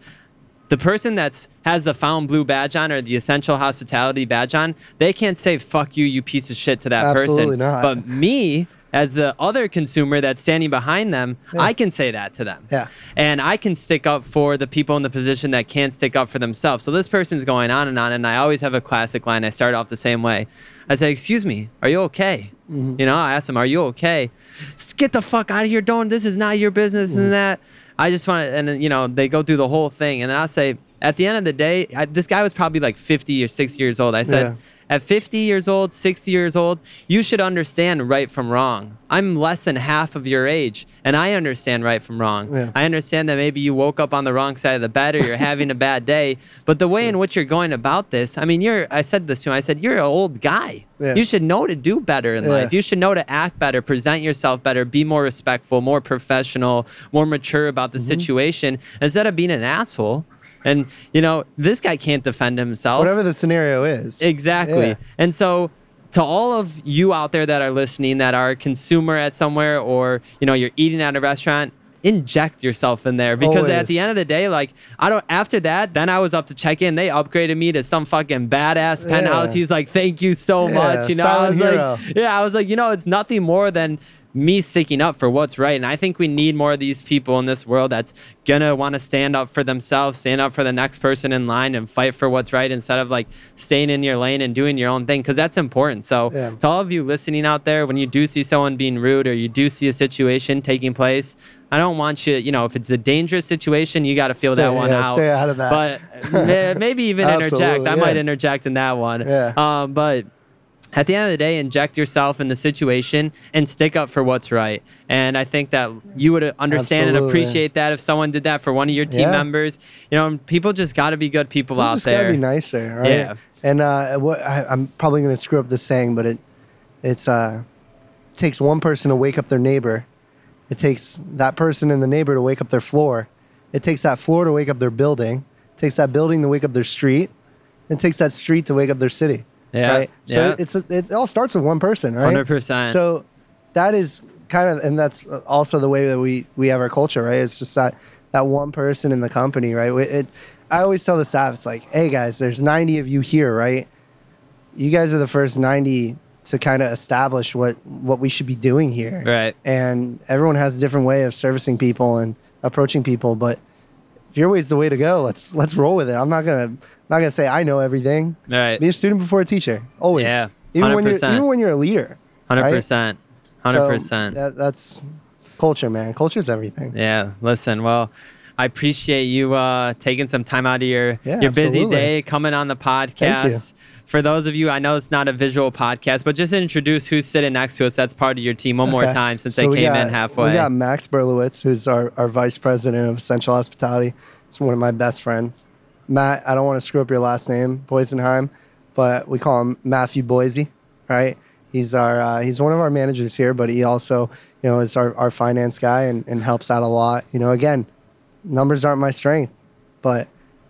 the person that's has the Fontainebleau badge on or the essential hospitality badge on, they can't say fuck you, you piece of shit to that Absolutely person. not. But me, as the other consumer that's standing behind them, Yeah. I can say that to them. Yeah. And I can stick up for the people in the position that can't stick up for themselves. So this person's going on and on, and I always have a classic line. I start off the same way. I say, "Excuse me, are you okay?" Mm-hmm. You know, I ask them, "Are you okay?" "S- Get the fuck out of here! Don't. This is not your business, Mm-hmm. and that. I just want to, and you know, they go through the whole thing, and then I'll say, at the end of the day, I, this guy was probably like 50 or 60 years old. I said. Yeah. At 50 years old, 60 years old, you should understand right from wrong. I'm less than half of your age, and I understand right from wrong. Yeah. I understand that maybe you woke up on the wrong side of the bed or you're having a bad day, but the way in which you're going about this, I mean, you're, I said this to him, I said, you're an old guy. Yeah. You should know to do better in Yeah. life. You should know to act better, present yourself better, be more respectful, more professional, more mature about Mm-hmm. the situation instead of being an asshole. And, you know, this guy can't defend himself. Whatever the scenario is. Exactly. Yeah. And so to all of you out there that are listening that are a consumer at somewhere or, you know, you're eating at a restaurant, inject yourself in there because at the end of the day like I don't after that then I was up to check in they upgraded me to some fucking badass penthouse Yeah. he's like thank you so Yeah, much you know I was hero. like yeah I was like you know it's nothing more than me sticking up for what's right and I think we need more of these people in this world that's gonna want to stand up for themselves stand up for the next person in line and fight for what's right instead of like staying in your lane and doing your own thing because that's important so Yeah. to all of you listening out there when you do see someone being rude or you do see a situation taking place I don't want you, you know, if it's a dangerous situation, you got to feel that one yeah, out. stay out of that. But maybe even interject. I might interject in that one. Yeah. Um, but at the end of the day, inject yourself in the situation and stick up for what's right. And I think that you would understand and appreciate that if someone did that for one of your team Yeah. members. You know, people just got to be good people out just there. gotta be nicer, right? Yeah. And uh, what I, I'm probably gonna screw up the saying, but it it's uh takes one person to wake up their neighbor. It takes that person and the neighbor to wake up their floor. It takes that floor to wake up their building. It takes that building to wake up their street. It takes that street to wake up their city. Yeah, Right. So yeah. it's it all starts with one person, right? 100%. So that is kind of, and that's also the way that we we have our culture, right? It's just that that one person in the company, right? We- It, I always tell the staff, it's like, hey guys, there's 90 of you here, right? You guys are the first 90 to kind of establish what what we should be doing here, Right. And everyone has a different way of servicing people and approaching people, but if your way's the way to go, let's let's roll with it. I'm not gonna not gonna say I know everything. Right. Be a student before a teacher, always. Yeah, even when you're even when you're a leader. Hundred percent. Hundred percent. That's culture, man. Culture's everything. Yeah, listen, well, I appreciate you uh, taking some time out of your Yeah, your busy absolutely. day coming on the podcast. For those of you, I know it's not a visual podcast, but just introduce who's sitting next to us. That's part of your team one more time since So they came got- in halfway. We got Max Berlowitz, who's our, our vice president of Essential Hospitality. He's one of my best friends. Matt, I don't want to screw up your last name, Boysenheim, but we call him Matthew Boise, right? He's our uh, he's one of our managers here, but he also you know is our, our finance guy and, and helps out a lot. You know, again, numbers aren't my strength, but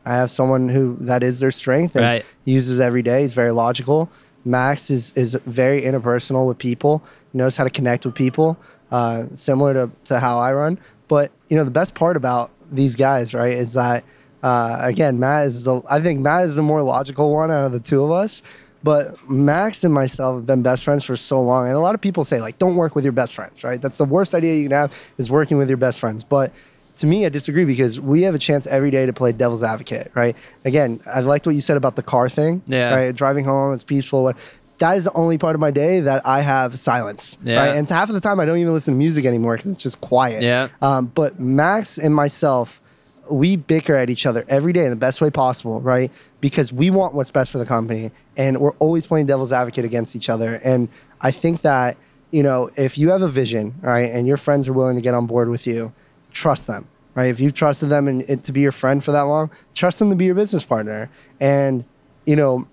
I have someone who that is their strength and Right. uses every day. He's very logical. Max is is very interpersonal with people. Knows how to connect with people, uh, similar to, to how I run. But you know, the best part about these guys, right, is that uh, again, Matt is the I think Matt is the more logical one out of the two of us. But Max and myself have been best friends for so long, and a lot of people say like, "Don't work with your best friends." Right? That's the worst idea you can have is working with your best friends. But to me, I disagree because we have a chance every day to play devil's advocate, right? Again, I liked what you said about the car thing, Yeah. right? Driving home, it's peaceful. What that is the only part of my day that I have silence, Yeah. right? And half of the time, I don't even listen to music anymore because it's just quiet. Yeah. Um, but Max and myself, we bicker at each other every day in the best way possible, right? because we want what's best for the company and we're always playing devil's advocate against each other. And I think that, you know, if you have a vision, right, and your friends are willing to get on board with you, trust them, right? If you've trusted them and, and to be your friend for that long, trust them to be your business partner. And, you know,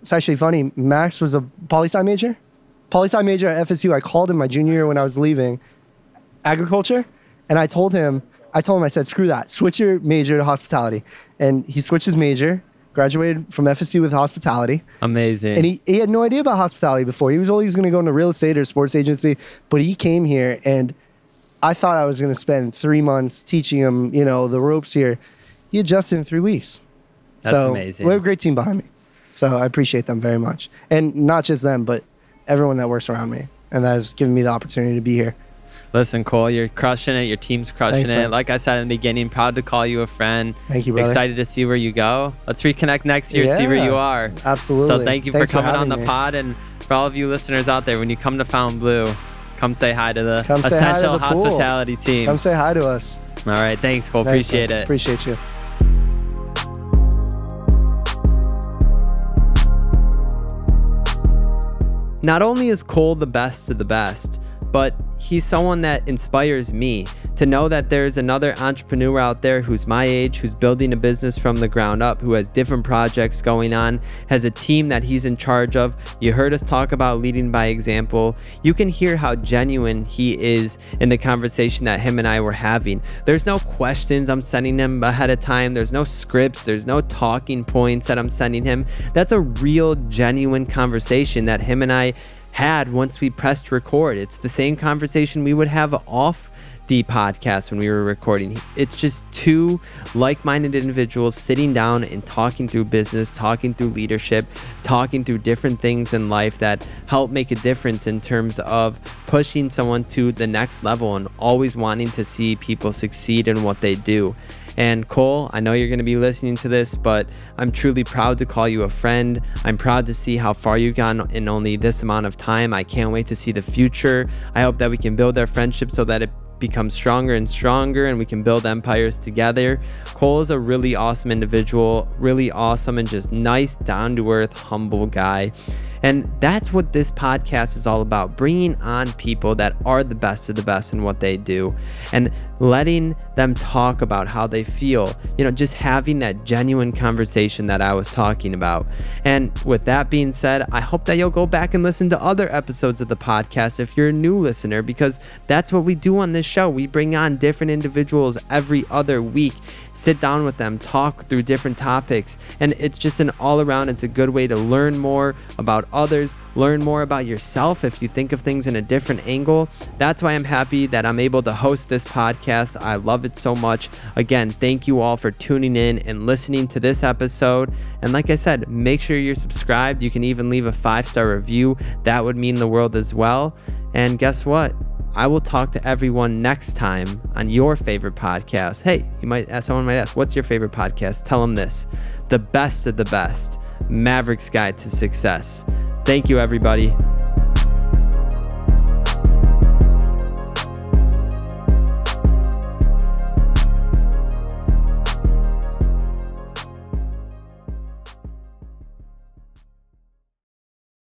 it's actually funny. Max was a poli sci major, poli sci major at FSU. I called him my junior year when I was leaving agriculture, and I told him, I told him, I said, screw that, switch your major to hospitality. And he switched his major, graduated from FSU with hospitality. Amazing. And he, he had no idea about hospitality before. He was always going to go into real estate or sports agency, but he came here and I thought I was going to spend three months teaching him, you know, the ropes here. He adjusted in three weeks. That's so amazing. We have a great team behind me. So I appreciate them very much. And not just them, but everyone that works around me and that has given me the opportunity to be here. Listen, Cole, you're crushing it. Your team's crushing Thanks, it. man. Like I said in the beginning, proud to call you a friend. Thank you, brother. Excited to see where you go. Let's reconnect next year, see where you are. absolutely. So thank you Thanks for for coming on the me. pod. And for all of you listeners out there, when you come to Fontainebleau, come say hi to the Come hi to Essential the pool. Hospitality team. Come say hi to us. all right. Thanks, Cole. Thanks, Appreciate man. it. Appreciate you. Not only is Cole the best of the best, but he's someone that inspires me to know that there's another entrepreneur out there who's my age, who's building a business from the ground up, who has different projects going on, has a team that he's in charge of. You heard us talk about leading by example. You can hear how genuine he is in the conversation that him and I were having. There's no questions I'm sending him ahead of time, there's no scripts, there's no talking points that I'm sending him. That's a real, genuine conversation that him and I had once we pressed record. It's the same conversation we would have off the podcast when we were recording. It's just two like minded individuals sitting down and talking through business, talking through leadership, talking through different things in life that help make a difference in terms of pushing someone to the next level and always wanting to see people succeed in what they do. And Cole, I know you're going to be listening to this, but I'm truly proud to call you a friend. I'm proud to see how far you've gone in only this amount of time. I can't wait to see the future. I hope that we can build our friendship so that it becomes stronger and stronger and we can build empires together. Cole is a really awesome individual, really awesome and just nice, down to earth, humble guy. And that's what this podcast is all about bringing on people that are the best of the best in what they do and letting them talk about how they feel. You know, just having that genuine conversation that I was talking about. And with that being said, I hope that you'll go back and listen to other episodes of the podcast if you're a new listener, because that's what we do on this show. We bring on different individuals every other week, sit down with them, talk through different topics. And it's just an all around, it's a good way to learn more about others, learn more about yourself if you think of things in a different angle. That's why I'm happy that I'm able to host this podcast. I love it so much. Again, thank you all for tuning in and listening to this episode. And like I said, make sure you're subscribed. You can even leave a five star review, that would mean the world as well. And guess what? I will talk to everyone next time on your favorite podcast. Hey, you might uh, someone might ask, what's your favorite podcast? Tell them this. The best of the best. Maverick's Guide to Success. Thank you everybody.